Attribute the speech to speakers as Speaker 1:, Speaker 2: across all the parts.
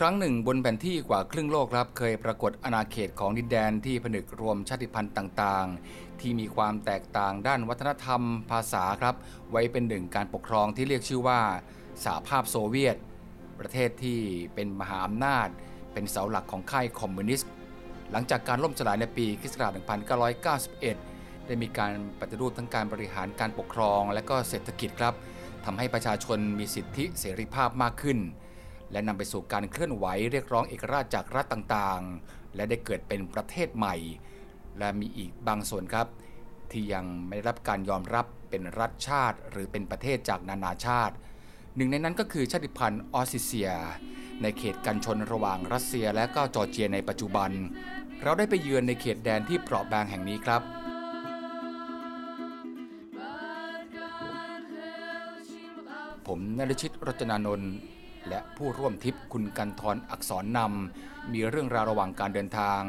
Speaker 1: ครั้งหนึ่งบนแผนที่กว่าครึ่งโลกครับเคยปรากฏอาณาเขตของดินแดนที่ผนึกรวมชาติพันธุ์ต่างๆ ที่มีความแตกต่างด้านวัฒนธรรม ภาษาครับ ไว้เป็นหนึ่งการปกครองที่เรียกชื่อว่าสหภาพโซเวียต ประเทศที่เป็นมหาอำนาจ เป็นเสาหลักของค่ายคอมมิวนิสต์หลังจากการล่มสลายในปีคศ1991 ได้มีการปฏิรูปทั้งการบริหารการปกครอง และก็เศรษฐกิจครับทำให้ประชาชนมีสิทธิเสรีภาพมากขึ้น และนำไปสู่การเคลื่อนไหวเรียกร้องเอกราชจากรัฐต่างๆ และได้เกิดเป็นประเทศใหม่ และมีอีกบางส่วนครับ ที่ยังไม่ได้รับการยอมรับเป็นรัฐชาติหรือเป็นประเทศจากนานาชาติ หนึ่งในนั้นก็คือชาติพันธุ์ออสซิเซีย ในเขตกันชนระหว่างรัสเซียและก็จอร์เจียในปัจจุบัน เราได้ไปเยือนในเขตแดนที่เปราะบางแห่งนี้ครับผมนรชิตรจนานนท์ และผู้ร่วมทริปคุณกันทรอักษรนำ มีเรื่องราวระหว่างการเดินทาง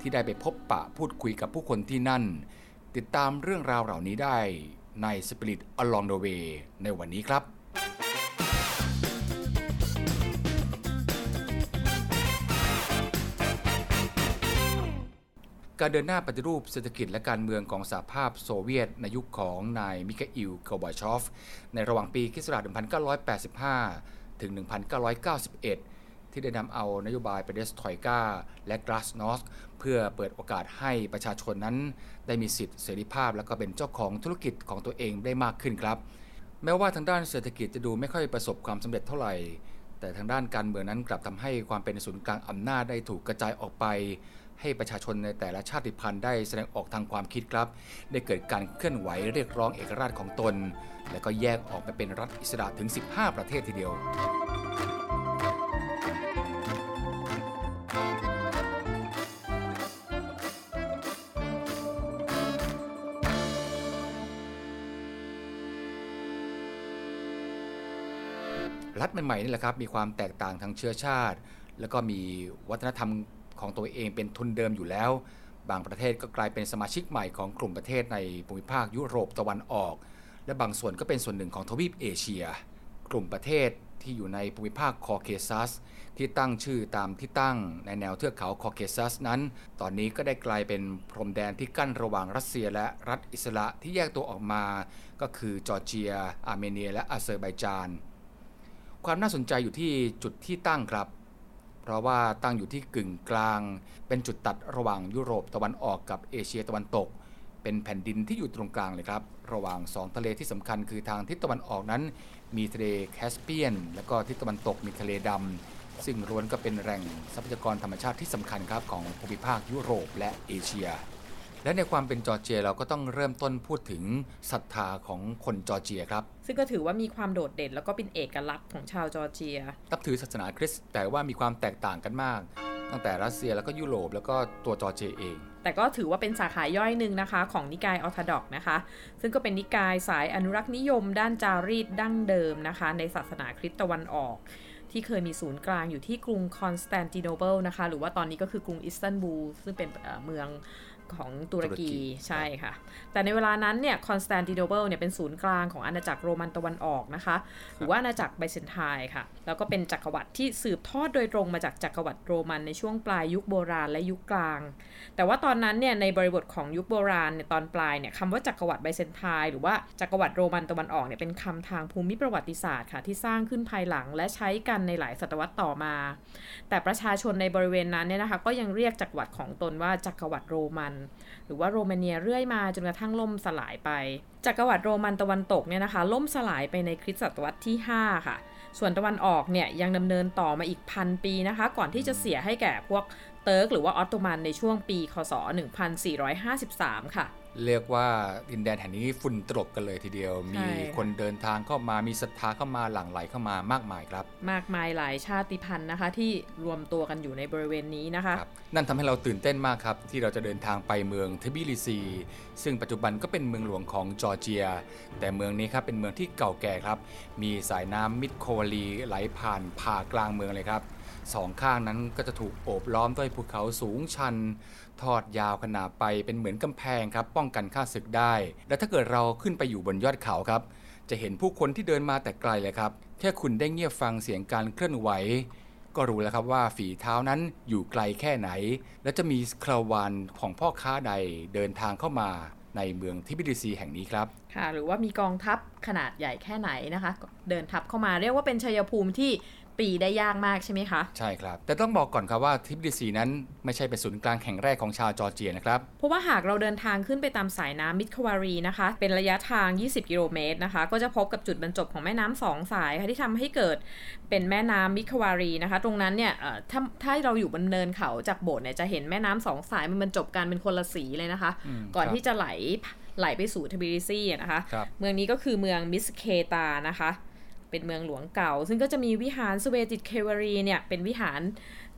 Speaker 1: ที่ได้ไปพบปะพูดคุยกับผู้คนที่นั่น ติดตามเรื่องราวเหล่านี้ได้ใน Spirit Along the Way ในวันนี้ครับการเดินหน้าปฏิรูปเศรษฐกิจและการเมืองของสหภาพโซเวียตในยุคของนายมิคาอิลกอบาชอฟ ในระหว่างปีคศ1985 ถึง 1991 ที่ได้นำเอานโยบายเปเดสถอยกาและกลาสนอสเพื่อเปิดโอกาสให้ประชาชนนั้น ได้มีสิทธิเสรีภาพ และก็เป็นเจ้าของธุรกิจของตัวเองได้มากขึ้นครับ แม้ว่าทางด้านเศรษฐกิจจะดูไม่ค่อยประสบความสำเร็จเท่าไหร่แต่ทางด้านการเมืองนั้นกลับทำให้ความเป็นศูนย์กลางอำนาจได้ถูกกระจายออกไป ให้ประชาชนในแต่ละชาติพันธุ์ได้แสดงออกทางความคิดครับ ได้เกิดการเคลื่อนไหวเรียกร้องเอกราชของตน และก็แยกออกไปเป็นรัฐอิสระถึง 15 ประเทศทีเดียวรัฐใหม่ๆนี่แหละครับมีความแตกต่างทางเชื้อชาติ แล้วก็มีวัฒนธรรม ของตัวเองเป็นทุนเดิมอยู่แล้ว บางประเทศก็กลายเป็นสมาชิกใหม่ของกลุ่มประเทศในภูมิภาคยุโรปตะวันออก และบางส่วนก็เป็นส่วนหนึ่งของทวีปเอเชีย กลุ่มประเทศที่อยู่ในภูมิภาคคอเคซัส ที่ตั้งชื่อตามที่ตั้งในแนวเทือกเขาคอเคซัสนั้น ตอนนี้ก็ได้กลายเป็นพรมแดนที่กั้นระหว่างรัสเซียและรัฐอิสระที่แยกตัวออกมา ก็คือจอร์เจีย อาร์เมเนีย และอาเซอร์ไบจาน ความน่าสนใจอยู่ที่จุดที่ตั้งครับ เพราะว่าตั้งอยู่ที่กึ่งกลาง เป็นจุดตัดระหว่างยุโรปตะวันออกกับเอเชียตะวันตก เป็นแผ่นดินที่อยู่ตรงกลางเลยครับ ระหว่างสองทะเลที่สำคัญคือทางทิศตะวันออกนั้น มีทะเลแคสเปียน และก็ทิศตะวันตกมีทะเลดำซึ่งล้วนก็เป็นแหล่งทรัพยากรธรรมชาติที่สำคัญครับของภูมิภาคยุโรปและเอเชีย และในความเป็นจอร์เจียเราก็ต้องเริ่มต้นพูดถึงศรัทธาของคนจอร์เจียครับ
Speaker 2: ซึ่งก็ถือว่ามีความโดดเด่น แล้วก็เป็นเอกลักษณ์ของชาวจอร์เจีย
Speaker 1: นับถือศาสนาคริสต์แต่ว่ามีความแตกต่างกันมาก ตั้งแต่รัสเซียแล้วก็ยุโรปแล้วก็ตัวจอร์เจียเอง
Speaker 2: แต่ก็ถือว่าเป็นสาขาย่อยหนึ่งนะคะ ของนิกายออร์โธดอกซ์นะคะ ซึ่งก็เป็นนิกายสายอนุรักษ์นิยม ด้านจารีตดั้งเดิมนะคะ ในศาสนาคริสต์ตะวันออกที่เคยมีศูนย์กลางอยู่ที่กรุงคอนสแตนติโนเปิลนะคะ หรือว่าตอนนี้ก็คือกรุงอิสตันบูลซึ่งเป็นเอ่อเมือง ของตุร
Speaker 1: ตุรกี
Speaker 2: กีใช่ค่ะ แต่ในเวลานั้นเนี่ยคอนสแตนติโนเปิลเนี่ยเป็นศูนย์กลางของอาณาจักรโรมันตะวันออกนะคะ หรือว่าอาณาจักรไบเซนไทน์ค่ะ แล้วก็เป็นจักรวรรดิที่สืบทอดโดยตรงมาจากจักรวรรดิโรมันในช่วงปลายยุคโบราณและยุคกลาง แต่ว่าตอนนั้นเนี่ยในบริบทของยุคโบราณเนี่ยตอนปลายเนี่ยคำว่าจักรวรรดิไบเซนไทน์หรือว่าจักรวรรดิโรมันตะวันออกเนี่ยเป็นคำทางภูมิประวัติศาสตร์ค่ะที่สร้างขึ้นภายหลังและใช้กันในหลายศตวรรษต่อมา แต่ประชาชนในบริเวณนั้นเนี่ยนะคะก็ยังเรียกจักรวรรดิของตนว่าจักรวรรดิโรมันหรือว่าโรมาเนียเรื่อยมาจนกระทั่งล่มสลายไป จักรวรรดิโรมันตะวันตกเนี่ยนะคะ ล่มสลายไปในคริสตศตวรรษที่ 5 ค่ะ ส่วนตะวันออกเนี่ยยังดำเนินต่อมาอีกพันปีนะคะ ก่อนที่จะเสียให้แก่พวกเติร์กหรือว่าออตโตมันในช่วงปี คศ 1453 ค่ะ
Speaker 1: เรียกว่าดินแดนแห่งนี้ฝุ่นตลบกันเลยทีเดียว
Speaker 2: ใช่
Speaker 1: มี
Speaker 2: ค่ะ
Speaker 1: คนเดินทางเข้ามามีศรัทธาเข้ามาหลั่งไหลเข้ามามากมายครับ
Speaker 2: มากมายหลายชาติพันธุ์นะคะ ที่รวมตัวกันอยู่ในบริเวณนี้นะคะ
Speaker 1: ครับนั่นทำให้เราตื่นเต้นมากครับ ที่เราจะเดินทางไปเมืองทบิลิซี ซึ่งปัจจุบันก็เป็นเมืองหลวงของจอร์เจีย แต่เมืองนี้ครับเป็นเมืองที่เก่าแก่ครับ มีสายน้ำมิดโควาลีไหลผ่านผ่ากลางเมืองเลยครับ สองข้างนั้นก็จะถูกโอบล้อมด้วยภูเขาสูงชัน ทอดยาวขนาดไปเป็นเหมือนกำแพงครับ ป้องกันข้าศึกได้ และถ้าเกิดเราขึ้นไปอยู่บนยอดเขาครับ จะเห็นผู้คนที่เดินมาแต่ไกลเลยครับแค่คุณได้เงียบฟังเสียงการเคลื่อนไหว ก็รู้แล้วครับว่าฝีเท้านั้นอยู่ไกลแค่ไหน และจะมีคาราวานของพ่อค้าใดเดินทางเข้ามาในเมืองทิบิลิซีแห่งนี้ครับ
Speaker 2: ค่ะ หรือว่ามีกองทัพขนาดใหญ่แค่ไหนนะคะ เดินทัพเข้ามาเรียกว่าเป็นชัยภูมิที่ ตีได้ยากมากใช่ไหมคะ
Speaker 1: ใช่ครับ แต่ต้องบอกก่อนครับว่าทิบิลิซีนั้นไม่ใช่เป็นศูนย์กลางแห่งแรกของชาวจอร์เจียนะครับ
Speaker 2: เพราะว่าหากเราเดินทางขึ้นไปตามสายน้ำมิตควารีนะคะ เป็นระยะทาง 20 กิโลเมตรนะคะ ก็จะพบกับจุดบรรจบของแม่น้ำสองสายค่ะที่ทำให้เกิดเป็นแม่น้ำมิตควารีนะคะ ตรงนั้นเนี่ยเอ่อถ้าถ้าเราอยู่บนเนินเขาจากโบสถ์เนี่ยจะเห็นแม่น้ำสองสายมันบรรจบกันเป็นคนละสีเลยนะคะ
Speaker 1: อืม
Speaker 2: ก่อน
Speaker 1: ครับ
Speaker 2: ที่จะไหลไหลไปสู่ทบิลิซีอะนะคะ
Speaker 1: ครับ
Speaker 2: เมืองนี้ก็คือเมืองมิสเคตานะคะ เป็นเมืองหลวงเก่า ซึ่งก็จะมีวิหารสเวติตสโคเวลีเนี่ยเป็นวิหาร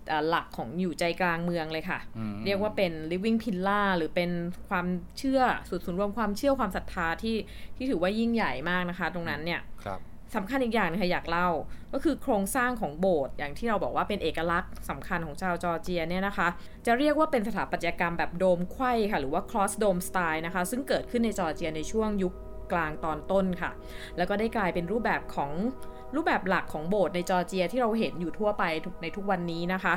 Speaker 2: เอ่อหลักของอยู่ใจกลางเมืองเลยค่ะ
Speaker 1: อืม
Speaker 2: เรียกว่าเป็น living pillar หรือเป็นความเชื่อสุดศูนย์รวมความเชื่อความศรัทธาที่ที่ถือว่ายิ่งใหญ่มากนะคะ ตรงนั้นเนี่ย
Speaker 1: ครับ
Speaker 2: สำคัญอีกอย่างนึงค่ะอยากเล่า ก็คือโครงสร้างของโบสถ์อย่างที่เราบอกว่าเป็นเอกลักษณ์สำคัญของชาวจอร์เจียเนี่ยนะคะ จะเรียกว่าเป็นสถาปัตยกรรมแบบโดมไขว้ค่ะ หรือว่า cross dome style นะคะ ซึ่งเกิดขึ้นในจอร์เจียในช่วงยุค กลางตอนต้นค่ะ แล้วก็ได้กลายเป็นรูปแบบของรูปแบบหลักของโบสถ์ในจอร์เจียที่เราเห็นอยู่ทั่วไปทุกในทุกวันนี้นะคะ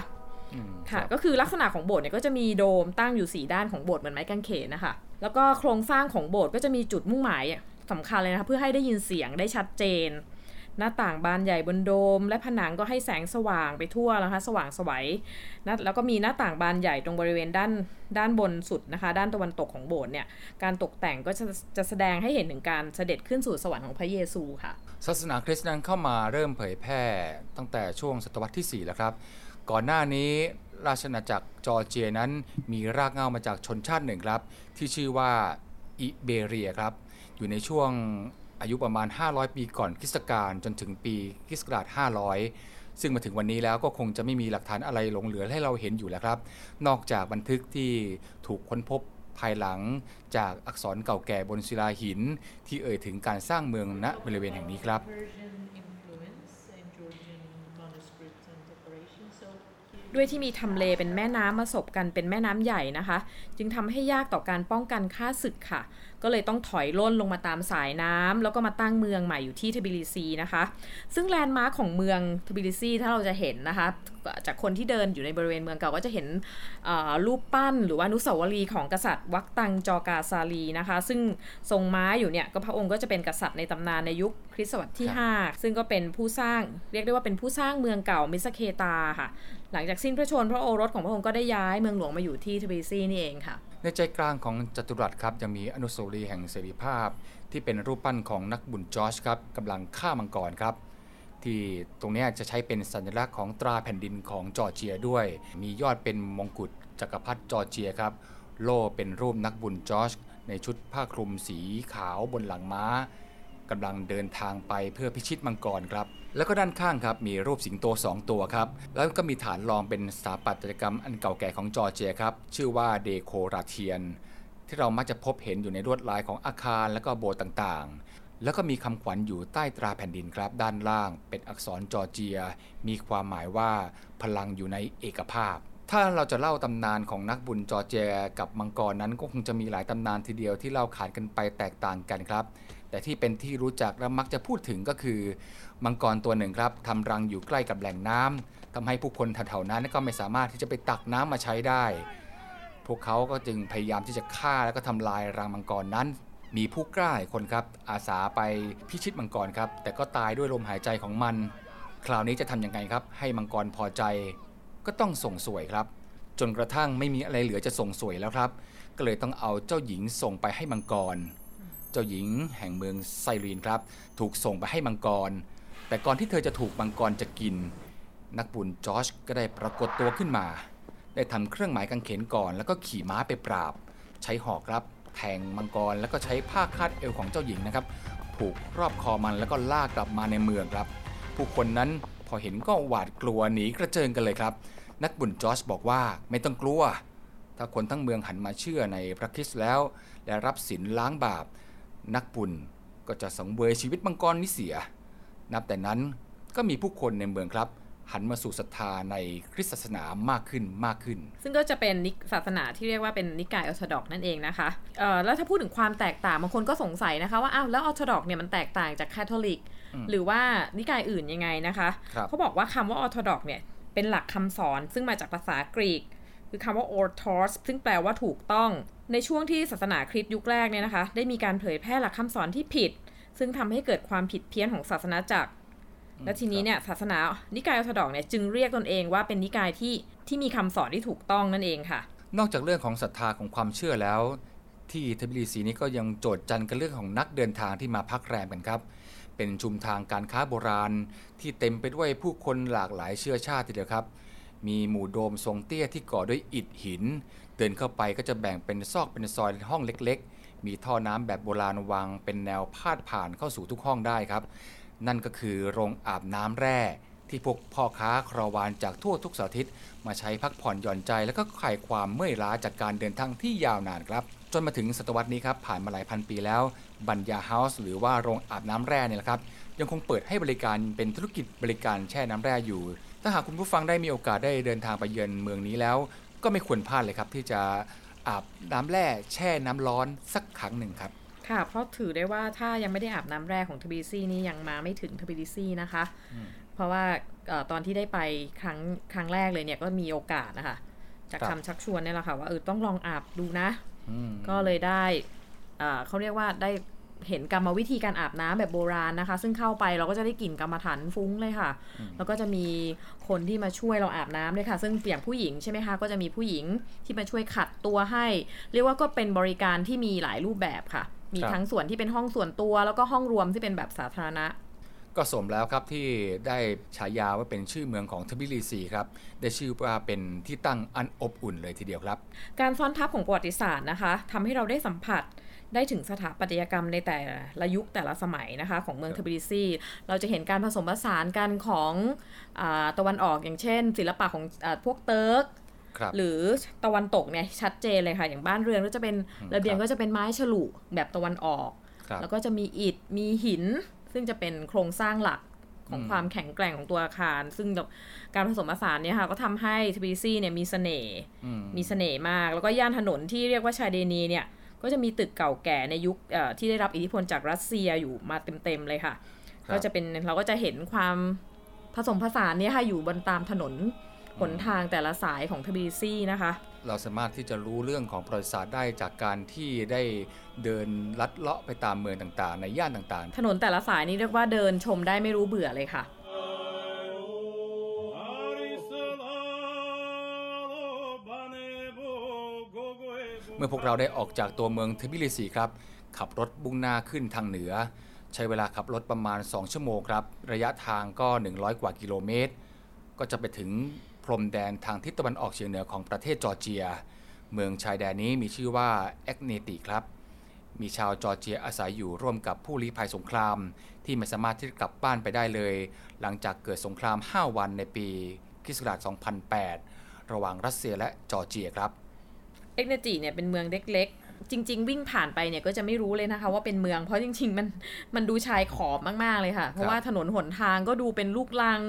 Speaker 1: อืม
Speaker 2: ค่ะ
Speaker 1: รับ
Speaker 2: ก็คือลักษณะของโบสถ์เนี่ยก็จะมีโดมตั้งอยู่ 4 ด้านของโบสถ์เหมือนไม้กางเขนนะคะ แล้วก็โครงสร้างของโบสถ์ก็จะมีจุดมุ่งหมายสำคัญเลยนะคะเพื่อให้ได้ยินเสียงได้ชัดเจน หน้าต่างบานใหญ่บนโดม และผนังก็ให้แสงสว่างไปทั่วนะคะ สว่างสวยนะแล้วก็มีหน้าต่างบานใหญ่ตรงบริเวณด้านด้านบนสุดนะคะ ด้านตะวันตกของโบสถ์เนี่ยการตกแต่งก็จะจะแสดงให้เห็นถึงการเสด็จขึ้นสู่สวรรค์ของพระเยซูค่ะ
Speaker 1: ศาสนาคริสต์นั้นเข้ามาเริ่มเผยแพร่ตั้งแต่ช่วงศตวรรษที่ 4 แล้วครับ ก่อนหน้านี้ราชอาณาจักรจอร์เจียนั้นมีรากเหง้ามาจากชนชาติหนึ่งครับ ที่ชื่อว่าอิเบเรียครับ อยู่ในช่วง อายุประมาณ 500 ปีก่อนคริสตกาลจนถึงปีคริสต์ศักราช500 ซึ่งมาถึงวันนี้แล้วก็คงจะไม่มีหลักฐานอะไรหลงเหลือให้เราเห็นอยู่แล้วครับ นอกจากบันทึกที่ถูกค้นพบภายหลังจากอักษรเก่าแก่บนศิลาหิน ที่เอ่ยถึงการสร้างเมืองณบริเวณแห่งนี้ครับ
Speaker 2: ด้วยที่มีทำเลเป็นแม่น้ำมาสบกันเป็นแม่น้ำใหญ่นะคะ จึงทำให้ยากต่อการป้องกันข้าศึกค่ะ ก็เลยต้องถอยร่นลงมาตามสายน้ำแล้วก็มาตั้งเมืองใหม่อยู่ที่ทบิลิซีนะคะ ซึ่ง landmark ของเมืองทบิลิซีถ้าเราจะเห็นนะคะ จากคนที่เดินอยู่ในบริเวณเมืองเก่าก็จะเห็นรูปปั้นหรือว่าอนุสาวรีย์ของกษัตริย์ วัคตังกอร์กาซาลีนะคะ ซึ่งทรงม้าอยู่เนี่ยก็พระองค์ก็จะเป็นกษัตริย์ในตำนานในยุคคริสต์ศตวรรษที่ 5 ซึ่งก็เป็นผู้สร้างเรียกได้ว่าเป็นผู้สร้างเมืองเก่ามิสเคตาค่ะ หลังจากสิ้นพระชนม์พระโอรสของพระองค์ก็ได้ย้ายเมืองหลวงมาอยู่ที่ทบิลิซีนี่เองค่ะ
Speaker 1: ในใจกลางของจัตุรัสครับยังมีอนุสาวรีย์แห่งเสรีภาพ ที่เป็นรูปปั้นของนักบุญจอร์จครับกำลังฆ่ามังกรครับที่ตรงนี้จะใช้เป็นสัญลักษณ์ของตราแผ่นดินของจอร์เจียด้วย มียอดเป็นมงกุฎจักรพรรดิจอร์เจียครับ โล่เป็นรูปนักบุญจอร์จในชุดผ้าคลุมสีขาวบนหลังม้า กำลังเดินทางไปเพื่อพิชิตมังกรครับ แล้วก็ด้านข้างครับมีรูปสิงโต 2 ตัวครับ แล้วก็มีฐานรองเป็นสถาปัตยกรรมอันเก่าแก่ของจอร์เจียครับ ชื่อว่าเดโคราเทียน ที่เรามักจะพบเห็นอยู่ในลวดลายของอาคารและก็โบสถ์ต่างๆ แล้วก็มีคำขวัญอยู่ใต้ตราแผ่นดินครับ ด้านล่าง เป็นอักษรจอร์เจีย มีความหมายว่าพลังอยู่ในเอกภาพถ้าเราจะเล่าตำนานของนักบุญจอร์เจียกับมังกรนั้นก็คงจะมีหลายตำนานทีเดียวที่เล่าขานกันไปแตกต่างกันครับ แต่ที่เป็นที่รู้จักและมักจะพูดถึงก็คือ มังกรตัวหนึ่งครับทำรังอยู่ใกล้กับแหล่งน้ำทำให้ผู้คนแถวๆนั้นก็ไม่สามารถที่จะไปตักน้ำมาใช้ได้ พวกเขาก็จึงพยายามที่จะฆ่าแล้วก็ทำลายรังมังกรนั้น มีผู้กล้าคนครับ อาสาไปพิชิตมังกรครับ แต่ก็ตายด้วยลมหายใจของมัน คราวนี้จะทำยังไงครับ ให้มังกรพอใจ ก็ต้องส่งสวยครับ จนกระทั่งไม่มีอะไรเหลือจะส่งสวยแล้วครับ ก็เลยต้องเอาเจ้าหญิงส่งไปให้มังกร จ้าหญิงแห่งเมืองไซรีนครับ ถูกส่งไปให้มังกร แต่ก่อนที่เธอจะถูกมังกรจะกิน นักบุญจอร์จก็ได้ปรากฏตัวขึ้นมา ได้ทำเครื่องหมายกางเขนก่อนแล้วก็ขี่ม้าไปปราบ ใช้หอกครับ แทงมังกรแล้วก็ใช้ผ้าคาดเอวของเจ้าหญิงนะครับผูกรอบคอมันแล้วก็ลากกลับมาในเมืองครับ ผู้คนนั้นพอเห็นก็หวาดกลัวหนีกระเจิงกันเลยครับ นักบุญจอร์จบอกว่าไม่ต้องกลัวถ้าคนทั้งเมืองหันมาเชื่อในพระคริสต์แล้ว และรับศีลล้างบาป นักบุญก็จะสังเวยชีวิตมังกรนี้เสีย นับแต่นั้นก็มีผู้คนในเมืองครับหันมาสู่ศรัทธาในคริสตศาสนามากขึ้นมากขึ้น
Speaker 2: ซึ่งก็จะเป็นนิกศาสนาที่เรียกว่าเป็นนิกายออร์โธดอกซ์นั่นเองนะคะเอ่อแล้วถ้าพูดถึงความแตกต่างบางคนก็สงสัยนะคะว่าอ้าวแล้วออร์โธดอกซ์เนี่ยมันแตกต่างจากคาทอลิก หรือว่านิกายอื่นยังไงนะคะ
Speaker 1: ครับ
Speaker 2: เขาบอกว่าคำว่าออร์โธดอกซ์เนี่ยเป็นหลักคำสอนซึ่งมาจากภาษากรีก คือคำว่า orthos ซึ่งแปลว่าถูกต้อง ในช่วงที่ศาสนาคริสต์ยุคแรกเนี่ยนะคะ ได้มีการเผยแพร่หลักคำสอนที่ผิด ซึ่งทำให้เกิดความผิดเพี้ยนของศาสนาจักร และทีนี้เนี่ยศาสนานิกายออร์โธดอกเนี่ยจึงเรียกตนเองว่าเป็นนิกายที่ที่มีคำสอนที่ถูกต้องนั่นเองค่ะ
Speaker 1: นอกจากเรื่องของศรัทธาของความเชื่อแล้ว ที่ทบิลิซีนี้ก็ยังโจทย์จันกันเรื่องของนักเดินทางที่มาพักแรมกันครับ เป็นชุมทางการค้าโบราณ ที่เต็มไปด้วยผู้คนหลากหลายเชื้อชาติทีเดียวครับมีหมู่โดมทรงเตี้ยที่ก่อด้วยอิฐหิน เดินเข้าไปก็จะแบ่งเป็นซอกเป็นซอยห้องเล็ก ๆ มีท่อน้ำแบบโบราณวางเป็นแนวพาดผ่านเข้าสู่ทุกห้องได้ครับ นั่นก็คือโรงอาบน้ำแร่ที่พวกพ่อค้าคราวานจากทั่วทุกสารทิศมาใช้พักผ่อนหย่อนใจ แล้วก็คลายความเมื่อยล้าจากการเดินทางที่ยาวนานครับ จนมาถึงศตวรรษนี้ครับผ่านมาหลายพันปีแล้ว Banya House หรือว่าโรงอาบน้ำแร่เนี่ยแหละครับยังคงเปิดให้บริการเป็นธุรกิจบริการแช่น้ำแร่อยู่ ถ้าหากคุณผู้ฟังได้มีโอกาสได้เดินทางไปเยือนเมืองนี้แล้ว ก็ไม่ควรพลาดเลยครับ ที่จะอาบน้ำแร่แช่น้ำร้อนสักครั้งหนึ่งครับ
Speaker 2: ค่ะ เพราะถือได้ว่าถ้ายังไม่ได้อาบน้ำแร่ของทบิลิซีนี่ยังมาไม่ถึงทบิลิซีนะคะ เพราะว่าเออตอนที่ได้ไปครั้งครั้งแรกเลยเนี่ยก็มีโอกาสนะคะจาก
Speaker 1: ครับ
Speaker 2: คำชักชวนเนี่ยแหละค่ะว่าเออต้องลองอาบดูนะ
Speaker 1: อืม
Speaker 2: ก็เลยได้เอ่อเขาเรียกว่าได้ เห็นกรรมวิธีการอาบน้ำแบบโบราณนะคะ ซึ่งเข้าไปเราก็จะได้กลิ่นกรรมฐานฟุ้งเลยค่ะ แล้วก็จะมีคนที่มาช่วยเราอาบน้ำด้วยค่ะ ซึ่งอย่างผู้หญิงใช่ไหมคะ ก็จะมีผู้หญิงที่มาช่วยขัดตัวให้ เรียกว่าก็เป็นบริการที่มีหลายรูปแบบค่ะ มี
Speaker 1: ครับ
Speaker 2: ทั้งส่วนที่เป็นห้องส่วนตัว แล้วก็ห้องรวมที่เป็นแบบสาธารณะ
Speaker 1: ก็สมแล้วครับที่ได้ฉายาว่าเป็นชื่อเมืองของทบิลิซีครับได้ชื่อว่าเป็นที่ตั้งอันอบอุ่นเลยทีเดียวครับ
Speaker 2: การซ้อนทับของประวัติศาสตร์นะคะทำให้เราได้สัมผัส ได้ถึงสถาปัตยกรรมในแต่ละยุคแต่ละสมัยนะคะของเมือง
Speaker 1: ครับ
Speaker 2: ทบิลิซีเราจะเห็นการผสมผสานกันของอาตะวันออกอย่างเช่น ศิลปะของอาพวกเติร์ก
Speaker 1: ครับ
Speaker 2: หรือตะวันตกเนี่ยชัดเจนเลยค่ะ อย่างบ้านเรือนก็จะเป็น
Speaker 1: อืม
Speaker 2: ระเบียง
Speaker 1: ครับ
Speaker 2: ก็จะเป็นไม้ฉลุแบบตะวันออก
Speaker 1: ครับ
Speaker 2: แล้วก็จะมีอิฐมีหิน ซึ่งจะเป็นโครงสร้างหลักของ
Speaker 1: อืม
Speaker 2: ความแข็งแกร่งของตัวอาคาร ซึ่งการผสมผสานเนี่ยค่ะก็ทำให้ทบิลิซีเนี่ยมีเสน่ห์
Speaker 1: อืม
Speaker 2: มีเสน่ห์มาก แล้วก็ย่านถนนที่เรียกว่าชาร์เดนีเนี่ย ก็จะมีตึกเก่าแก่ในยุคเอ่อที่ได้รับอิทธิพลจากรัสเซียอยู่มาเต็มๆเลยค่ะ
Speaker 1: ครับ
Speaker 2: ก็จะเป็นเราก็จะเห็นความผสมผสานเนี่ยค่ะอยู่บนตามถนนหนทางแต่ละสายของทบิลิซีนะคะ
Speaker 1: เราสามารถที่จะรู้เรื่องของประวัติศาสตร์ได้จากการที่ได้เดินลัดเลาะไปตามเมืองต่างๆ ในย่านต่าง
Speaker 2: ถนนแต่ละสายนี่เรียกว่าเดินชมได้ไม่รู้เบื่อเลยค่ะ
Speaker 1: เมื่อพวกเราได้ออกจากตัวเมืองทบิลิซีครับ ขับรถมุ่งหน้าขึ้นทางเหนือ ใช้เวลาขับรถประมาณ 2 ชั่วโมงครับ ระยะทางก็ 100 กว่ากิโลเมตร ก็จะไปถึงพรมแดนทางทิศตะวันออกเฉียงเหนือของประเทศจอร์เจีย เมืองชายแดนนี้มีชื่อว่าเอ็กเนติครับมีชาวจอร์เจียอาศัยอยู่ร่วมกับผู้ลี้ภัยสงคราม ที่ไม่สามารถที่จะกลับบ้านไปได้เลย หลังจากเกิดสงคราม 5 วันในปีคศ 2008 ระหว่างรัสเซียและจอร์เจียครับ
Speaker 2: เอ็กเนติเนี่ยเป็นเมืองเล็กๆ จริง ๆ วิ่งผ่านไปเนี่ยก็จะไม่รู้เลยนะคะ ว่าเป็นเมืองเพราะจริง ๆ มันมันดูชายขอบมากๆเลยค่ะ เพราะว่าถนนหนทางก็ดูเป็นลูกรัง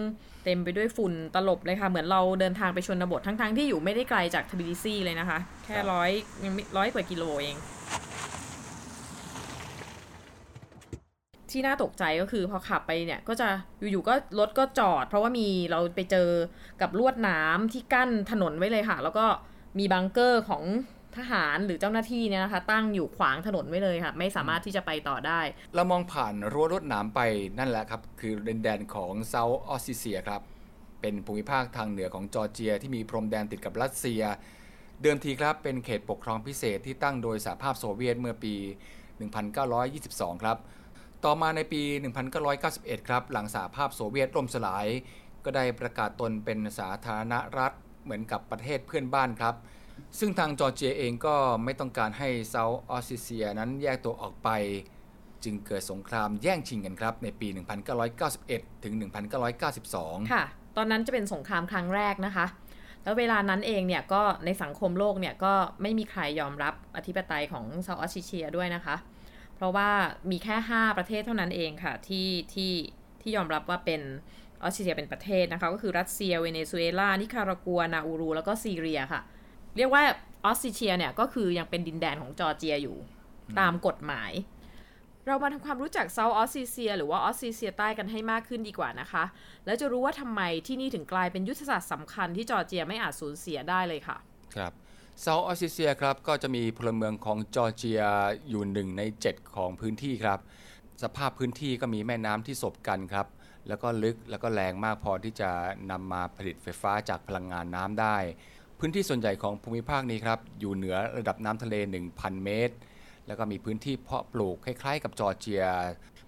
Speaker 2: เต็มไปด้วยฝุ่นตลบเลยค่ะ เหมือนเราเดินทางไปชนบททั้งๆ ที่อยู่ไม่ได้ไกลจากทบิลิซีเลยนะคะ แค่
Speaker 1: ครับ
Speaker 2: ร้อยยังไม่ร้อยกว่ากิโลเองที่น่าตกใจก็คือพอขับไปเนี่ยก็จะอยู่ๆก็รถก็จอด เพราะว่ามีเราไปเจอกับลวดหนามที่กั้นถนนไว้เลยค่ะ แล้วก็ มีบังเกอร์ของทหารหรือเจ้าหน้าที่เนี่ยนะคะ ตั้งอยู่ขวางถนนไว้เลยค่ะ ไม่สามารถที่จะไปต่อได้
Speaker 1: เรามองผ่านรั้วลวดหนามไปนั่นแหละครับ คือดินแดนของเซาท์ออสซิเซียครับ เป็นภูมิภาคทางเหนือของจอร์เจีย ที่มีพรมแดนติดกับรัสเซีย เดิมทีครับเป็นเขตปกครองพิเศษที่ตั้งโดยสหภาพโซเวียตเมื่อปี 1922 ครับ ต่อมาในปี 1991 ครับ หลังสหภาพโซเวียตล่มสลาย ก็ได้ประกาศตนเป็นสาธารณรัฐ เหมือนกับประเทศเพื่อนบ้านครับ ซึ่งทางจอร์เจียเองก็ไม่ต้องการให้เซาท์ออสซิเซียนั้นแยกตัวออกไป จึงเกิดสงครามแย่งชิงกันครับ ในปี 1991 ถึง 1992
Speaker 2: ค่ะ ตอนนั้นจะเป็นสงครามครั้งแรกนะคะ แล้วเวลานั้นเองเนี่ยก็ในสังคมโลกเนี่ยก็ไม่มีใครยอมรับอธิปไตยของเซาท์ออสซิเชียด้วยนะคะ เพราะว่ามีแค่ 5 ประเทศเท่านั้นเองค่ะที่ที่ที่ยอมรับว่าเป็น ออสซิเชียเป็นประเทศนะคะ ก็คือรัสเซีย เวเนซุเอลา นิคารากัว นาอูรู แล้วก็ซีเรียค่ะ เรียกว่าออสซิเชียเนี่ยก็คือยังเป็นดินแดนของจอร์เจียอยู่ตามกฎหมาย เรามาทำความรู้จักเซาท์ออสซิเซียหรือว่าออสซิเซียใต้กันให้มากขึ้นดีกว่านะคะ แล้วจะรู้ว่าทำไมที่นี่ถึงกลายเป็นยุทธศาสตร์สำคัญที่จอร์เจียไม่อาจสูญเสียได้เลยค่ะ
Speaker 1: ครับเซาท์ออสซิเซียครับก็จะมีพลเมืองของจอร์เจียอยู่หนึ่งใน 7 ของพื้นที่ครับ สภาพพื้นที่ก็มีแม่น้ำที่สบกันครับ แล้วก็ลึกแล้วก็แรงมากพอที่จะนำมาผลิตไฟฟ้าจากพลังงานน้ำได้ พื้นที่ส่วนใหญ่ของภูมิภาคนี้ครับอยู่เหนือระดับน้ำทะเล 1,000 เมตร แล้วก็มีพื้นที่เพาะปลูกคล้ายๆ กับจอร์เจีย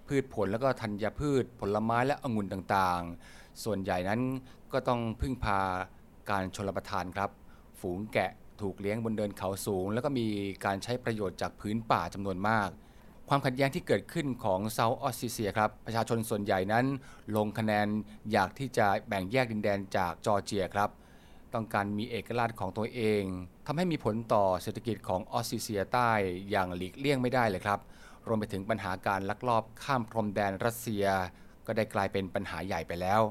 Speaker 1: พืชผลแล้วก็ธัญพืช ผลไม้และองุ่นต่างๆ ส่วนใหญ่นั้นก็ต้องพึ่งพาการชลประทานครับ ฝูงแกะถูกเลี้ยงบนเดินเขาสูง แล้วก็มีการใช้ประโยชน์จากพื้นป่าจำนวนมาก ความขัดแย้งที่เกิดขึ้นของเซาท์ออสซิเซียครับ ประชาชนส่วนใหญ่นั้น ลงคะแนนอยากที่จะแบ่งแยกดินแดนจากจอร์เจียครับ ต้องการมีเอกราชของตัวเองทำให้มีผลต่อเศรษฐกิจของออสซิเซียใต้อย่างหลีกเลี่ยงไม่ได้เลยครับ รวมไปถึงปัญหาการลักลอบข้ามพรมแดนรัสเซีย ก็ได้กลายเป็นปัญหาใหญ่ไปแล้ว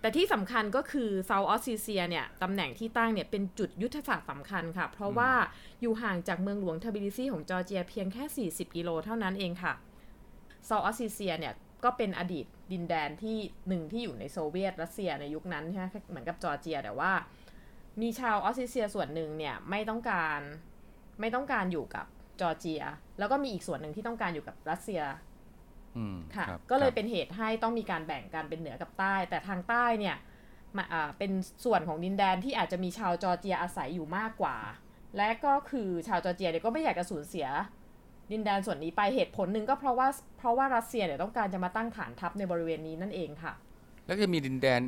Speaker 2: แต่ที่สำคัญก็คือเซาท์ออสซิเซียเนี่ยตำแหน่งที่ตั้งเนี่ยเป็นจุดยุทธศาสตร์สำคัญค่ะ เพราะว่าอยู่ห่างจากเมืองหลวงทบิลิซีของจอร์เจียเพียงแค่ 40 กิโลเท่านั้นเองค่ะเซาท์ออสซิเซียเนี่ยก็เป็นอดีตดินแดนที่หนึ่งที่อยู่ในโซเวียตรัสเซียในยุคนั้นใช่ไหมเหมือนกับจอร์เจียแต่ว่า มีชาวออสซิเซียส่วนหนึ่งเนี่ยไม่ต้องการไม่ต้องการอยู่กับจอร์เจีย แล้วก็มีอีกส่วนหนึ่งที่ต้องการอยู่กับรัสเซีย
Speaker 1: อืม
Speaker 2: ค่ะ
Speaker 1: รับ
Speaker 2: ก็เลย
Speaker 1: ครับ
Speaker 2: เป็นเหตุให้ต้องมีการแบ่งกันเป็นเหนือกับใต้ แต่ทางใต้เนี่ยมาอ่าเป็นส่วนของดินแดนที่อาจจะมีชาวจอร์เจียอาศัยอยู่มากกว่า และก็คือชาวจอร์เจียเนี่ยก็ไม่อยากจะสูญเสีย ดินแดนส่วนนี้ไปเหตุผลหนึ่งก็เพราะว่าเพราะว่ารัสเซียเนี่ยต้องการจะมาตั้งฐานทัพในบริเวณนี้นั่นเองค่ะ
Speaker 1: แล้วก็จะมีดินแดน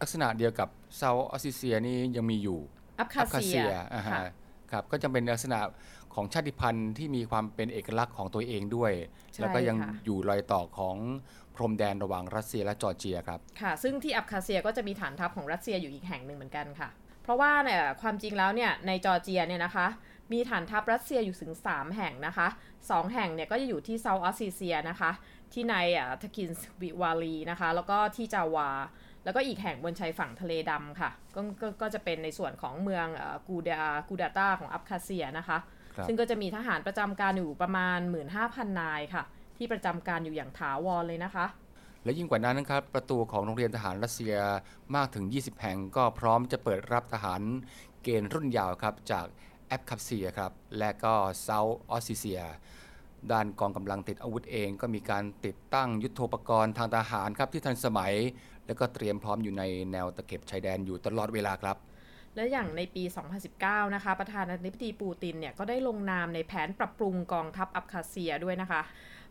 Speaker 1: ลักษณะเดียวกับเซาท์ออสซิเซียนี่ยังมีอยู่
Speaker 2: อับคาเซีย
Speaker 1: อ่าฮะ
Speaker 2: ค่ะ
Speaker 1: ครับก็จะเป็นลักษณะของชาติพันธุ์ที่มีความเป็นเอกลักษณ์ของตัวเองด้วย
Speaker 2: ใช่
Speaker 1: แล้วก็ยัง
Speaker 2: ค่ะ
Speaker 1: อยู่รอยต่อของพรมแดนระหว่างรัสเซียและจอร์เจียครับ
Speaker 2: ค่ะ ซึ่งที่อับคาเซียก็จะมีฐานทัพของรัสเซียอยู่อีกแห่งหนึ่งเหมือนกันค่ะ เพราะว่าเนี่ยความจริงแล้วเนี่ยในจอร์เจียเนี่ยนะคะ มีฐานทัพรัสเซียอยู่ถึง 3 แห่งนะคะ 2 แห่งเนี่ยก็จะอยู่ที่เซาท์ออสซิเซียนะคะ ที่ในอ่าทากินสวิวาลีนะคะ แล้วก็ที่จาวา แล้วก็อีกแห่งบนชายฝั่งทะเลดำค่ะก็ก็ก็จะเป็นในส่วนของเมืองเอ่อกูดากูดาตาของอับคาเซียนะคะ
Speaker 1: ครับ
Speaker 2: ซึ่งก็จะมีทหารประจำการอยู่ประมาณ 15,000 นายค่ะ ที่ประจำการอยู่อย่างถาวรเลยนะคะ
Speaker 1: และยิ่งกว่านั้นนะครับ ประตูของโรงเรียนทหารรัสเซียมากถึง 20 แห่งก็พร้อมจะเปิดรับทหารเกณฑ์รุ่นเยาว์ครับจากอับคาเซียครับและก็เซาท์ออสซิเซียด้านกองกำลังติดอาวุธเองก็มีการติดตั้งยุทโธปกรณ์ทางทหารครับที่ทันสมัย แล้วก็เตรียมพร้อมอยู่ในแนวตะเข็บชายแดนอยู่ตลอดเวลาครับ
Speaker 2: และอย่างในปี 2019 นะคะ ประธานาธิบดีปูตินเนี่ยก็ได้ลงนามในแผนปรับปรุงกองทัพอับคาเซียด้วยนะคะ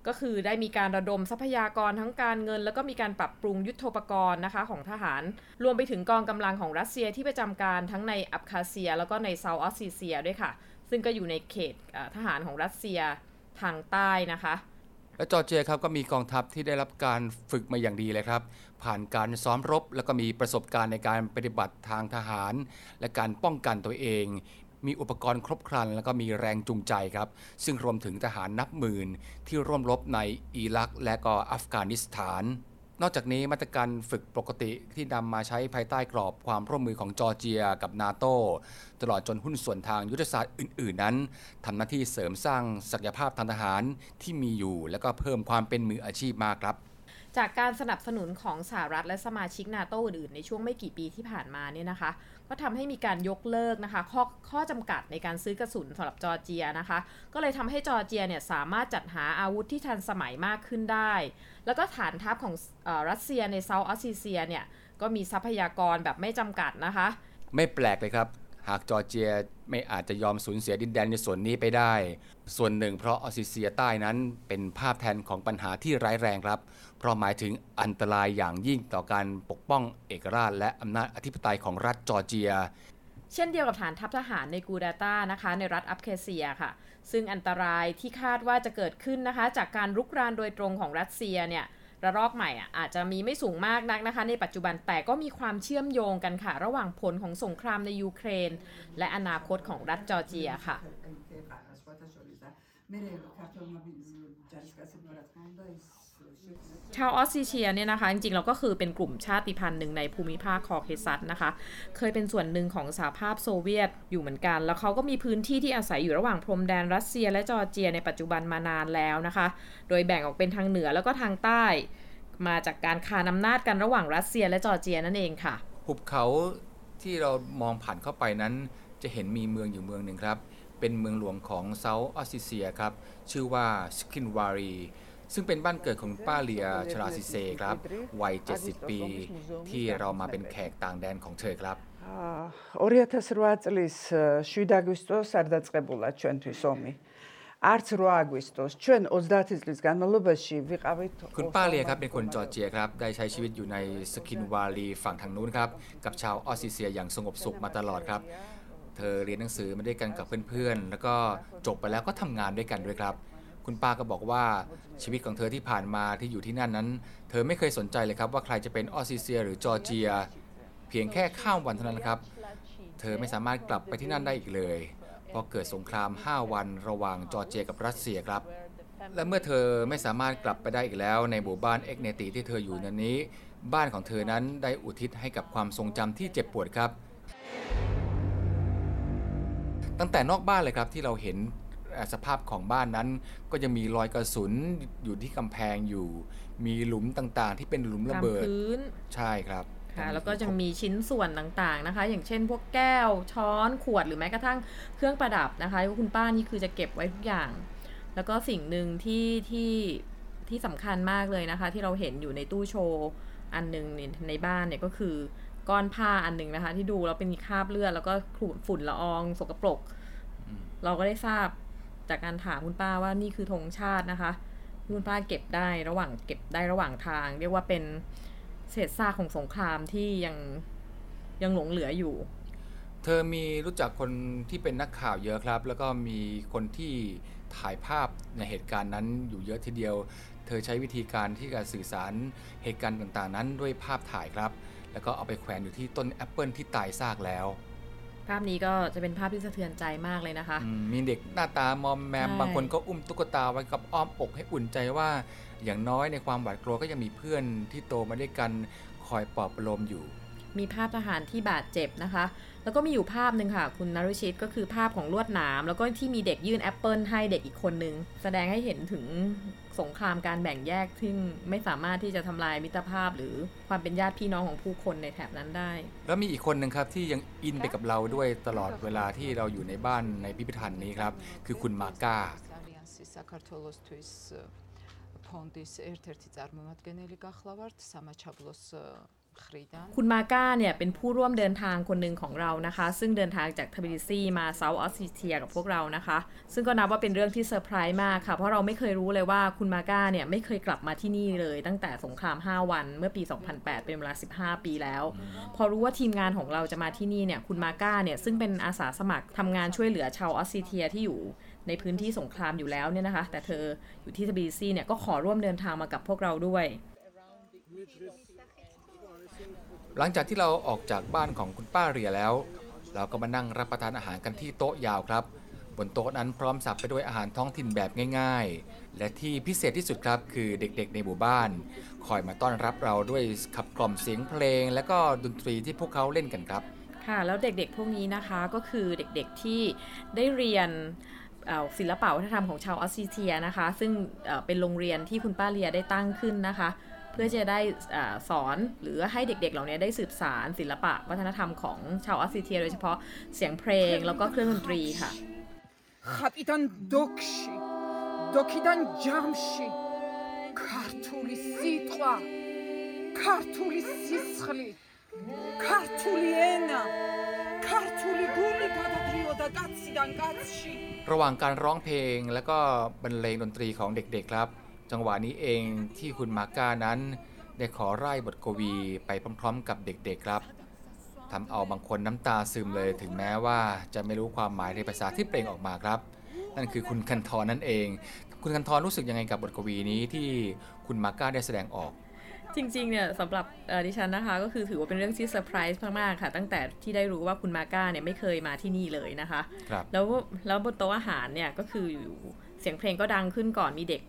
Speaker 2: ก็คือได้มีการระดมทรัพยากรทั้งการเงิน แล้วก็มีการปรับปรุงยุทโธปกรณ์นะคะของทหาร รวมไปถึงกองกำลังของรัสเซียที่ประจำการทั้งในอับคาเซีย แล้วก็ในเซาท์ออสซิเซียด้วยค่ะ ซึ่งก็อยู่ในเขตทหารของรัสเซียทางใต้นะคะ
Speaker 1: และจอร์เจียครับก็มีกองทัพที่ได้รับการฝึกมาอย่างดีเลยครับ ผ่านการซ้อมรบ แล้วก็มีประสบการณ์ในการปฏิบัติทางทหาร และการป้องกันตัวเอง มีอุปกรณ์ครบครัน แล้วก็มีแรงจูงใจครับ ซึ่งรวมถึงทหารนับหมื่นที่ร่วมรบในอิรักและก็อัฟกานิสถาน นอกจากนี้มาตรการฝึกปกติที่นำมาใช้ภายใต้กรอบความร่วมมือของจอร์เจียกับนาโตตลอดจนหุ้นส่วนทางยุทธศาสตร์อื่น ๆ นั้นทำหน้าที่เสริมสร้างศักยภาพทางทหารที่มีอยู่ และก็เพิ่มความเป็นมืออาชีพมากครับ
Speaker 2: จากการสนับสนุนของสหรัฐและสมาชิกนาโตอื่นๆ ในช่วงไม่กี่ปีที่ผ่านมาเนี่ยนะคะ ก็ทำให้มีการยกเลิกนะคะข้อข้อจำกัดในการซื้อกระสุนสำหรับจอร์เจียนะคะ ก็เลยทำให้จอร์เจียเนี่ยสามารถจัดหาอาวุธที่ทันสมัยมากขึ้นได้ แล้วก็ฐานทัพของเออรัสเซียในเซาท์ออสซิเซียเนี่ยก็มีทรัพยากรแบบไม่จำกัดนะคะ
Speaker 1: ไม่แปลกเลยครับ หากจอร์เจียไม่อาจจะยอมสูญเสียดินแดนในส่วนนี้ไปได้ ส่วนหนึ่งเพราะออสซิเซียใต้นั้นเป็นภาพแทนของปัญหาที่ร้ายแรงครับ เพราะหมายถึงอันตรายอย่างยิ่งต่อการปกป้องเอกราช และอำนาจอธิปไตยของรัฐจอร์เจีย
Speaker 2: เช่นเดียวกับฐานทัพทหารในกูดาตานะคะ ในรัฐอับคาเซียค่ะ ซึ่งอันตรายที่คาดว่าจะเกิดขึ้นนะคะ จากการรุกรานโดยตรงของรัสเซียเนี่ยระลอกใหม่อะอาจจะมีไม่สูงมากนักนะคะ ในปัจจุบันแต่ก็มีความเชื่อมโยงกันค่ะ ระหว่างผลของสงครามในยูเครน และอนาคตของรัฐจอร์เจียค่ะ ชาวออสซีเซียเนี่ยนะคะจริงๆเราก็คือเป็นกลุ่มชาติพันธุ์หนึ่งในภูมิภาคคอเคซัสนะคะ เคยเป็นส่วนหนึ่งของสหภาพโซเวียตอยู่เหมือนกัน แล้วเขาก็มีพื้นที่ที่อาศัยอยู่ระหว่างพรมแดนรัสเซียและจอร์เจียในปัจจุบันมานานแล้วนะคะ โดยแบ่งออกเป็นทางเหนือแล้วก็ทางใต้ มาจากการคานอำนาจกันระหว่างรัสเซียและจอร์เจียนั่นเองค่ะ
Speaker 1: หุบเขาที่เรามองผ่านเข้าไปนั้น จะเห็นมีเมืองอยู่เมืองหนึ่งครับ เป็นเมืองหลวงของเซาท์ออสเตรเลียครับ ชื่อว่าสกินวารี ซึ่งเป็นบ้านเกิดของป้าเลียชราซิเซครับ วัย 70 ปี ที่เรามาเป็นแขกต่างแดนของเธอครับ
Speaker 3: აა, 2008 წლის ა, 7 აგვისტოს არ დაწყებულა ჩვენთვის ომი. არც 8 აგვისტოს. ჩვენ 30 წლის განმავლობაში ვიყავით
Speaker 1: คุณป้าเลียครับเป็นคนจอร์เจียครับ ได้ใช้ชีวิตอยู่ในสกินวาลีฝั่งทางนู้นครับ กับชาวออสเตรเลียอย่างสงบสุขมาตลอดครับ เธอเรียนหนังสือมาด้วยกันกับเพื่อนๆ แล้วก็จบไปแล้วก็ทำงานด้วยกันด้วยครับ คุณป้าก็บอกว่าชีวิตของเธอที่ผ่านมาที่อยู่ที่นั่นนั้น เธอไม่เคยสนใจเลยครับว่าใครจะเป็นออสเตรเลีย หรือจอร์เจีย เพียงแค่ข้ามวันเท่านั้นครับ เธอไม่สามารถกลับไปที่นั่นได้อีกเลยเพราะเกิดสงคราม 5 วันระหว่างจอร์เจียกับรัสเซียครับ และเมื่อเธอไม่สามารถกลับไปได้อีกแล้ว ในหมู่บ้านเอกเนติที่เธออยู่นั้นนี้ บ้านของเธอนั้นได้อุทิศให้กับความทรงจำที่เจ็บปวดครับตั้งแต่นอกบ้านเลยครับที่เราเห็น สภาพของบ้านนั้น ก็ยังมีรอยกระสุนอยู่ที่กำแพงอยู่ มีหลุมต่างๆ ที่เป็นหลุมระ
Speaker 2: ตาม
Speaker 1: เบิด
Speaker 2: พื้น
Speaker 1: ใช่ครับ
Speaker 2: ค่ะแล้วก็จะมีชิ้นส่วนต่างๆนะคะ อย่างเช่น พวกแก้วช้อนขวดหรือแม้กระทั่งเครื่องประดับนะคะว่าคุณป้านี่คือจะเก็บไว้ทุกอย่าง แล้วก็สิ่งหนึ่งที่ที่ที่สำคัญมากเลยนะคะ ที่เราเห็นอยู่ในตู้โชว์อันหนึงในในบ้านเนี่ยก็คือก้อนผ้าอันหนึ่งนะคะ ที่ดูแล้วเป็นคราบเลือดแล้วก็ฝุ่นละอองสกปรก เราก็ได้ทราบ จากการถามคุณป้าว่านี่คือธงชาตินะคะคุณป้าเก็บได้ระหว่างเก็บได้ระหว่างทาง เรียกว่าเป็นเศษซากของสงครามที่ยังยังหลงเหลืออยู่
Speaker 1: เธอมีรู้จักคนที่เป็นนักข่าวเยอะครับ แล้วก็มีคนที่ถ่ายภาพในเหตุการณ์นั้นอยู่เยอะทีเดียว เธอใช้วิธีการที่จะสื่อสารเหตุการณ์ต่างๆ นั้นด้วยภาพถ่ายครับ แล้วก็เอาไปแขวนอยู่ที่ต้นแอปเปิลที่ตายซากแล้ว
Speaker 2: ภาพนี้ก็จะเป็นภาพที่สะเทือนใจมากเลยนะคะ
Speaker 1: อืมมีเด็กหน้าตามอมแมม
Speaker 2: ใช่
Speaker 1: บางคนก็อุ้มตุ๊กตาไว้กับอ้อมอกให้อุ่นใจว่า อย่างน้อยในความหวาดกลัวก็ยังมีเพื่อนที่โตมาด้วยกันคอยปลอบประโลมอยู่
Speaker 2: มีภาพทหารที่บาดเจ็บนะคะ แล้วก็มีอยู่ภาพหนึ่งค่ะ คุณนรุชิตก็คือภาพของลวดหนามแล้วก็ที่มีเด็กยื่นแอปเปิลให้เด็กอีกคนนึง แสดงให้เห็นถึงสงครามการแบ่งแยกที่ไม่สามารถที่จะทำลายมิตรภาพ หรือความเป็นญาติพี่น้องของผู้คนในแถบนั้นได้
Speaker 1: แล้วมีอีกคนหนึ่งครับที่ยังอินไปกับเราด้วยตลอดเวลาที่เราอยู่ในบ้านในพิพิธภัณฑ์นี้ครับ คือคุณมาก้า
Speaker 4: ალიანსი საქართველოსთვის ე, ფონდის ერთ-ერთი წარმომადგენელი გახლავართ სამაჩაბლოს ე, მხრიდან.
Speaker 2: คุณมาก้าเนี่ยเป็นผู้ร่วมเดินทางคนหนึ่งของเรานะคะ ซึ่งเดินทางจากทบิลิซีมาเซาท์ออสซีเซียกับพวกเรานะคะ ซึ่งก็นับว่าเป็นเรื่องที่เซอร์ไพรส์มากค่ะ เพราะเราไม่เคยรู้เลยว่าคุณมาก้าเนี่ยไม่เคยกลับมาที่นี่เลย ตั้งแต่สงคราม 5 วันเมื่อปี 2008 เป็นเวลา 15 ปีแล้ว พอรู้ว่าทีมงานของเราจะมาที่นี่เนี่ยคุณมาก้าเนี่ยซึ่งเป็นอาสาสมัครทำงานช่วยเหลือชาวออสซีเซียที่อยู่ในพื้นที่สงครามอยู่แล้วเนี่ยนะคะ แต่เธออยู่ที่ทบิลิซีเนี่ยก็ขอร่วมเดินทางมากับพวกเราด้วย
Speaker 1: หลังจากที่เราออกจากบ้านของคุณป้าเรียแล้ว เราก็มานั่งรับประทานอาหารกันที่โต๊ะยาวครับ บนโต๊ะนั้นพร้อมสับไปด้วยอาหารท้องถิ่นแบบง่าย ๆ และที่พิเศษที่สุดครับคือเด็กๆ ในหมู่บ้าน คอยมาต้อนรับเราด้วยขับกล่อมเสียงเพลง และก็ดนตรีที่พวกเขาเล่นกันครับ
Speaker 2: ค่ะแล้วเด็กๆพวกนี้นะคะก็คือเด็กๆที่ได้เรียนศิลปะวัฒนธรรมของชาวออสซีเซียนะคะ ซึ่งเป็นโรงเรียนที่คุณป้าเลียได้ตั้งขึ้นนะคะ เพื่อจะได้สอนหรือให้เด็กๆ เหล่านี้ได้สืบสานศิลปะวัฒนธรรมของชาวออสซีเซียโดยเฉพาะเสียงเพลงแล้วก็เครื่องดนตรีค่ะ
Speaker 5: ხაპიდან დოქში დოქიდან ჯამში ქართული სიტყვა ქართული სისხლი ქართული ენა ქართული გული გადადიოდა კაციდან კაცში
Speaker 1: ระหว่างการร้องเพลงและก็บรรเลงดนตรีของเด็กๆครับ จังหวะนี้เองที่คุณมาก้านั้นได้ขอร่ายบทกวีไปพร้อมๆ กับเด็กๆครับทำเอาบางคนน้ำตาซึมเลยถึงแม้ว่าจะไม่รู้ความหมายในภาษาที่เปล่งออกมาครับ นั่นคือคุณคันทรนั่นเอง คุณคันทรรู้สึกยังไงกับบทกวีนี้ที่คุณมาก้าได้แสดงออก
Speaker 2: จริงๆเนี่ยสำหรับเอ่อดิฉันนะคะ ก็คือถือว่าเป็นเรื่องที่เซอร์ไพรส์มากๆค่ะ ตั้งแต่ที่ได้รู้ว่าคุณมาก้าเนี่ยไม่เคยมาที่นี่เลยนะคะ
Speaker 1: ครับ
Speaker 2: แล้วแล้วบนโต๊ะอาหารเนี่ยก็คืออยู่เสียงเพลงก็ดังขึ้นก่อนมีเด็ก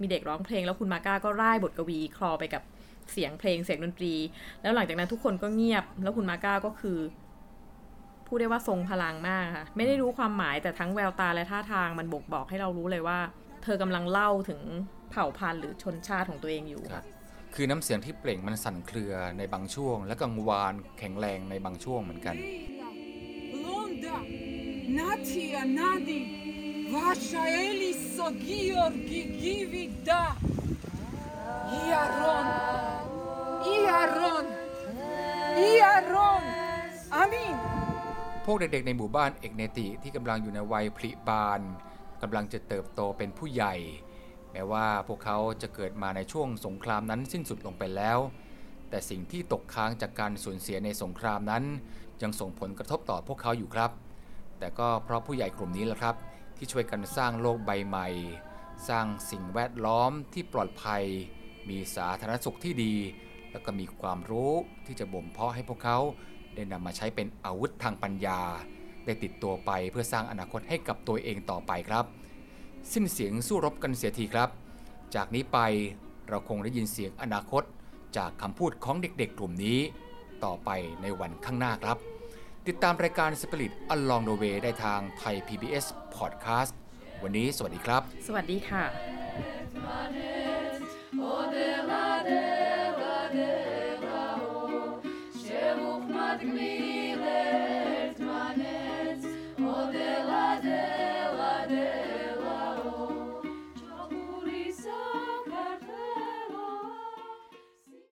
Speaker 2: มีเด็กร้องเพลงแล้วคุณมาก้าก็ร่ายบทกวีคลอไปกับเสียงเพลงเสียงดนตรี แล้วหลังจากนั้นทุกคนก็เงียบ แล้วคุณมาก้าก็คือพูดได้ว่าทรงพลังมากค่ะ ไม่ได้รู้ความหมายแต่ทั้งแววตาและท่าทางมันบ่งบอกให้เรารู้เลยว่า เธอกำลังเล่าถึงเผ่าพันธุ์หรือชนชาติของตัวเองอยู่
Speaker 1: ครับคือน้ำเสียงที่เปล่งมันสั่นเครือในบางช่วง และกังวานแข็งแรงในบางช่วงเหมือนกัน
Speaker 5: Blonda, Natia, Nadi, Vasha, Eliso, Georgi, Givida, Iaron, Iaron, Iaron, Amin.
Speaker 1: พวกเด็กๆในหมู่บ้านเอกเนติที่กำลังอยู่ในวัยผลิบานกำลังจะเติบโตเป็นผู้ใหญ่ แม้ว่าพวกเขาจะเกิดมาในช่วงสงครามนั้นสิ้นสุดลงไปแล้ว แต่สิ่งที่ตกค้างจากการสูญเสียในสงครามนั้น ยังส่งผลกระทบต่อพวกเขาอยู่ครับ แต่ก็เพราะผู้ใหญ่กลุ่มนี้แหละครับ ที่ช่วยกันสร้างโลกใบใหม่ สร้างสิ่งแวดล้อมที่ปลอดภัย มีสาธารณสุขที่ดี แล้วก็มีความรู้ที่จะบ่มเพาะให้พวกเขาได้นำมาใช้เป็นอาวุธทางปัญญา ได้ติดตัวไปเพื่อสร้างอนาคตให้กับตัวเองต่อไปครับ สิ้นเสียงสู้รบกันเสียทีครับ จากนี้ไปเราคงได้ยินเสียงอนาคต จากคำพูดของเด็กๆ กลุ่มนี้ ต่อไปในวันข้างหน้าครับ ติดตามรายการ Spirit Along the Way ได้ทางไทย PBS พอดแคสต์วันนี้สวัสดีครับ
Speaker 2: สวัสดีค่ะ
Speaker 6: Odela, dela, dela, o, chemu, madgmi.